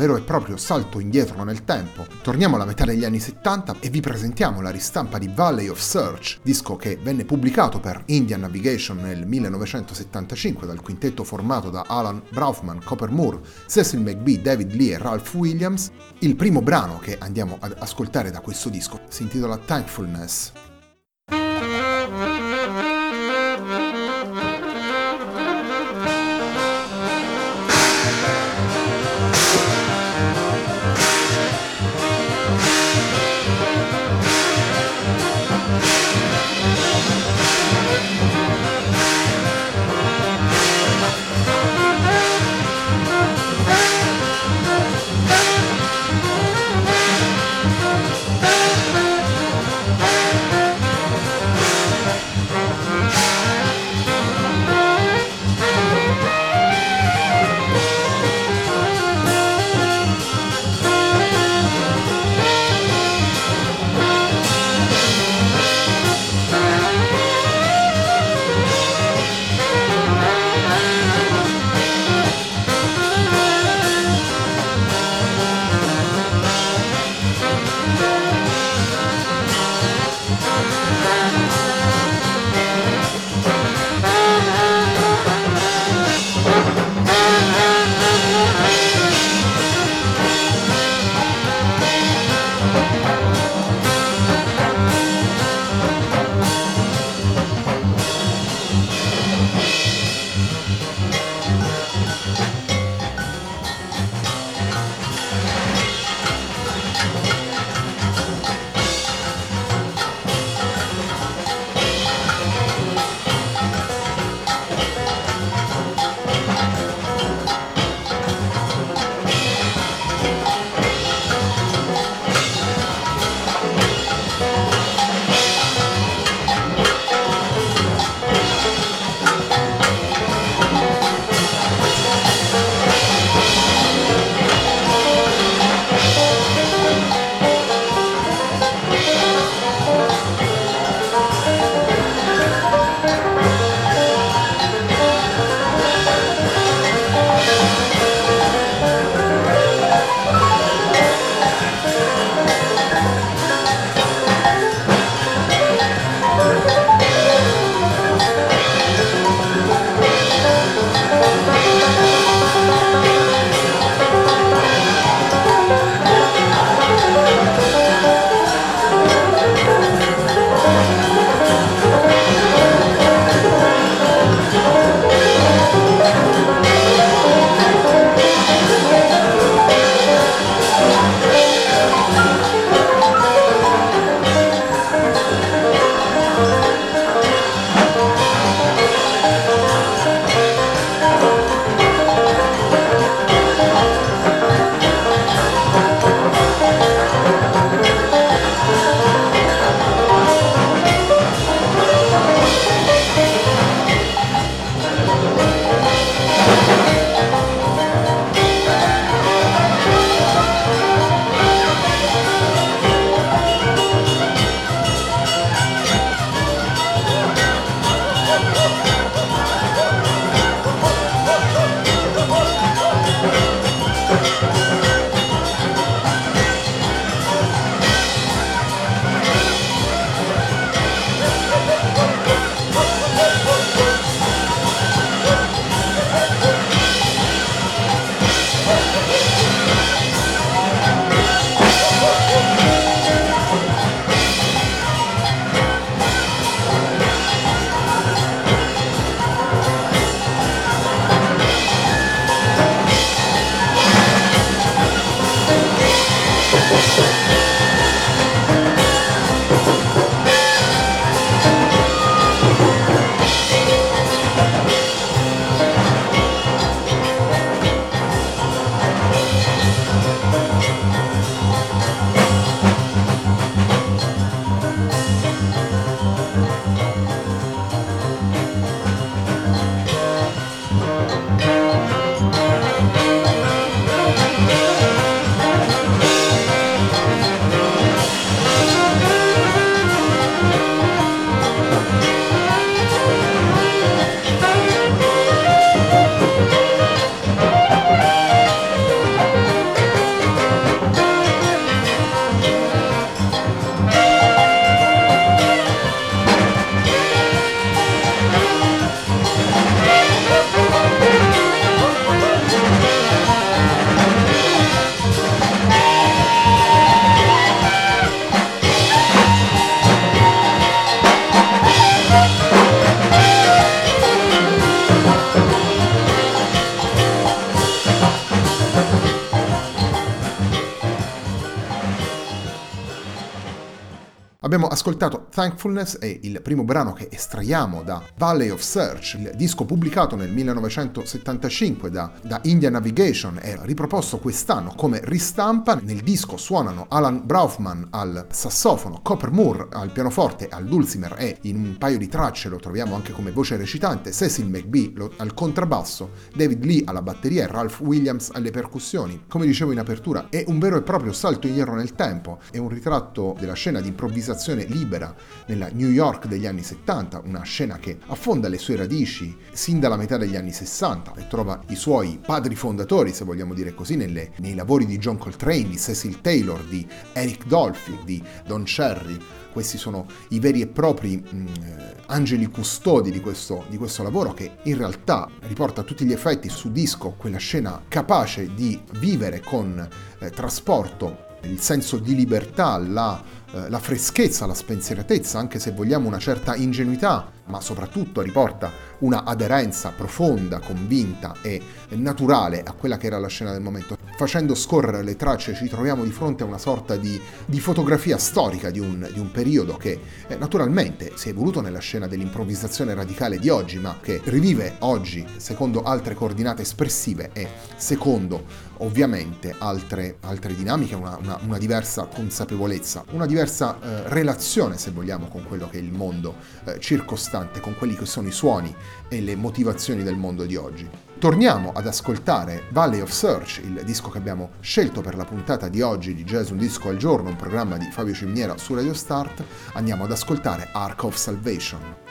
vero e proprio salto indietro nel tempo. Torniamo alla metà degli anni 70 e vi presentiamo la ristampa di Valley of Search, disco che venne pubblicato per Indian Navigation nel 1975 dal quintetto formato da Alan Braufman, Copper Moore, Cecil McBee, David Lee e Ralph Williams. Il primo brano che andiamo ad ascoltare da questo disco si intitola Thankfulness. Ascoltato Thankfulness è il primo brano che estraiamo da Valley of Search, il disco pubblicato nel 1975 da, da India Navigation e riproposto quest'anno come ristampa. Nel disco suonano Alan Braufman al sassofono, Copper Moore al pianoforte, al dulcimer e in un paio di tracce lo troviamo anche come voce recitante, Cecil McBee al contrabbasso, David Lee alla batteria e Ralph Williams alle percussioni. Come dicevo in apertura, è un vero e proprio salto indietro nel tempo, è un ritratto della scena di improvvisazione improvvisazione libera nella New York degli anni 70, una scena che affonda le sue radici sin dalla metà degli anni 60 e trova i suoi padri fondatori, se vogliamo dire così, nelle, nei lavori di John Coltrane, di Cecil Taylor, di Eric Dolphy, di Don Cherry. Questi sono i veri e propri mh, mm, angeli custodi di questo, di questo lavoro che in realtà riporta a tutti gli effetti su disco quella scena capace di vivere con eh, trasporto il senso di libertà, la eh, la freschezza, la spensieratezza, anche se vogliamo una certa ingenuità, ma soprattutto riporta una aderenza profonda, convinta e naturale a quella che era la scena del momento. Facendo scorrere le tracce ci troviamo di fronte a una sorta di, di fotografia storica di un, di un periodo che eh, naturalmente si è evoluto nella scena dell'improvvisazione radicale di oggi, ma che rivive oggi secondo altre coordinate espressive e secondo ovviamente altre, altre dinamiche, una, una, una, diversa consapevolezza, una diversa eh, relazione se vogliamo con quello che è il mondo eh, circostante, con quelli che sono i suoni e le motivazioni del mondo di oggi. Torniamo ad ascoltare Valley of Search, il disco che abbiamo scelto per la puntata di oggi di Jazz Un Disco al Giorno, un programma di Fabio Ciminiera su Radio Start. Andiamo ad ascoltare Ark of Salvation.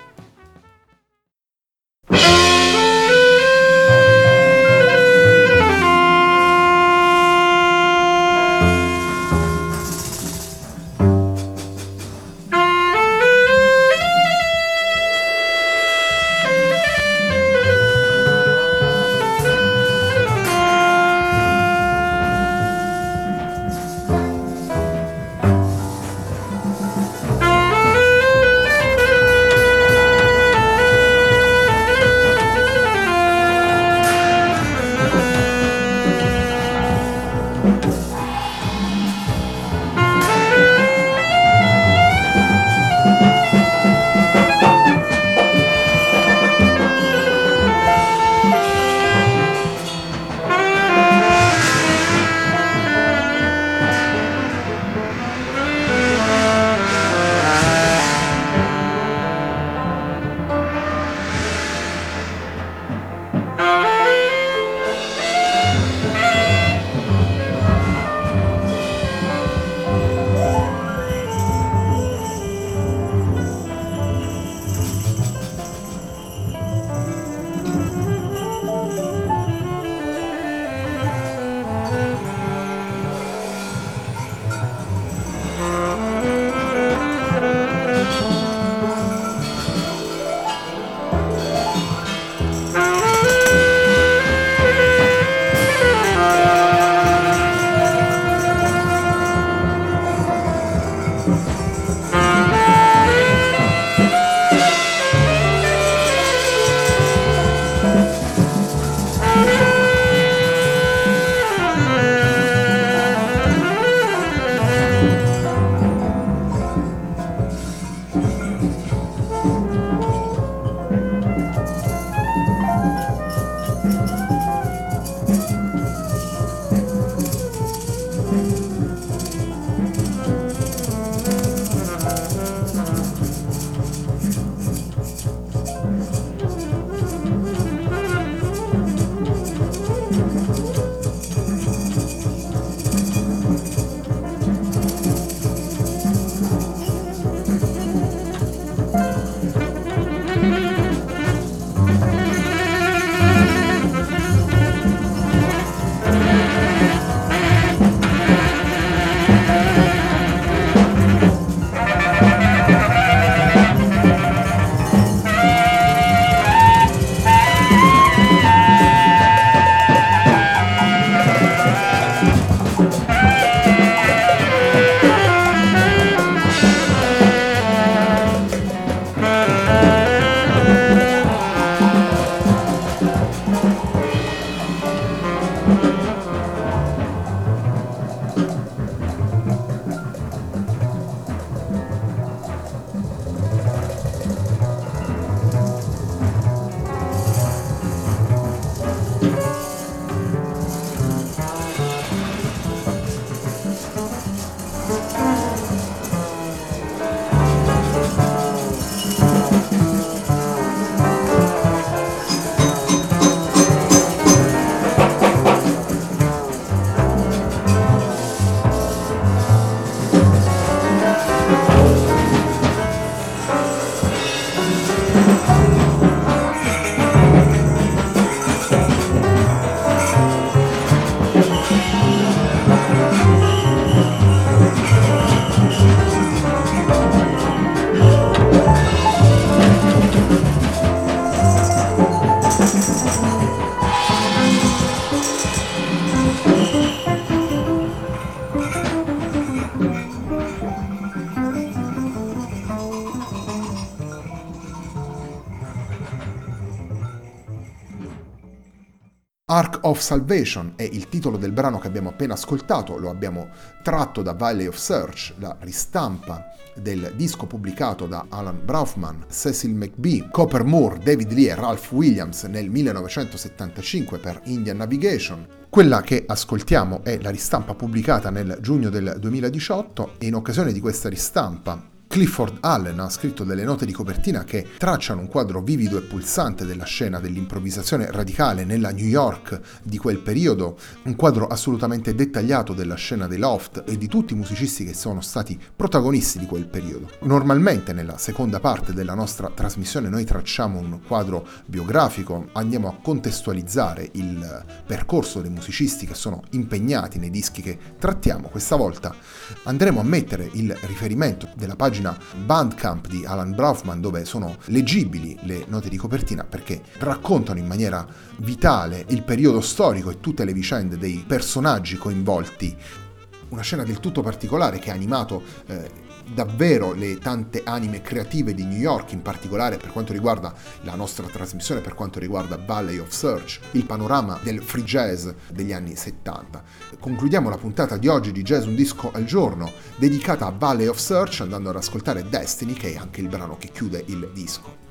Ark of Salvation è il titolo del brano che abbiamo appena ascoltato, lo abbiamo tratto da Valley of Search, la ristampa del disco pubblicato da Alan Braufman, Cecil McBee, Copper Moore, David Lee e Ralph Williams nel 1975 per Indian Navigation. Quella che ascoltiamo è la ristampa pubblicata nel giugno del 2018 e in occasione di questa ristampa Clifford Allen ha scritto delle note di copertina che tracciano un quadro vivido e pulsante della scena dell'improvvisazione radicale nella New York di quel periodo, un quadro assolutamente dettagliato della scena dei loft e di tutti i musicisti che sono stati protagonisti di quel periodo. Normalmente nella seconda parte della nostra trasmissione noi tracciamo un quadro biografico, andiamo a contestualizzare il percorso dei musicisti che sono impegnati nei dischi che trattiamo. Questa volta andremo a mettere il riferimento della pagina pagina Bandcamp di Alan Braufman dove sono leggibili le note di copertina perché raccontano in maniera vitale il periodo storico e tutte le vicende dei personaggi coinvolti. Una scena del tutto particolare che ha animato eh, davvero le tante anime creative di New York, in particolare per quanto riguarda la nostra trasmissione, per quanto riguarda Valley of Search, il panorama del free jazz degli anni 70. Concludiamo la puntata di oggi di Jazz Un Disco al Giorno, dedicata a Valley of Search, andando ad ascoltare Destiny, che è anche il brano che chiude il disco.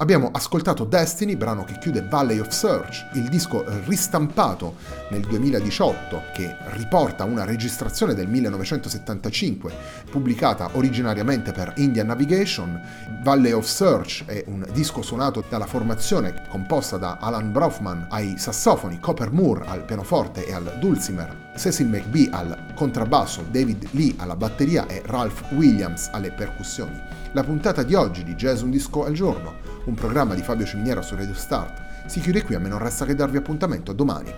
Abbiamo ascoltato Destiny, brano che chiude Valley of Search, il disco ristampato nel 2018 che riporta una registrazione del 1975 pubblicata originariamente per Indian Navigation. Valley of Search è un disco suonato dalla formazione composta da Alan Brofman ai sassofoni, Copper Moore al pianoforte e al dulcimer, Cecil McBee al contrabbasso, David Lee alla batteria e Ralph Williams alle percussioni. La puntata di oggi di Jazz Un Disco al Giorno un programma di Fabio Ciminiera su Radio Start, si chiude qui, a me non resta che darvi appuntamento domani.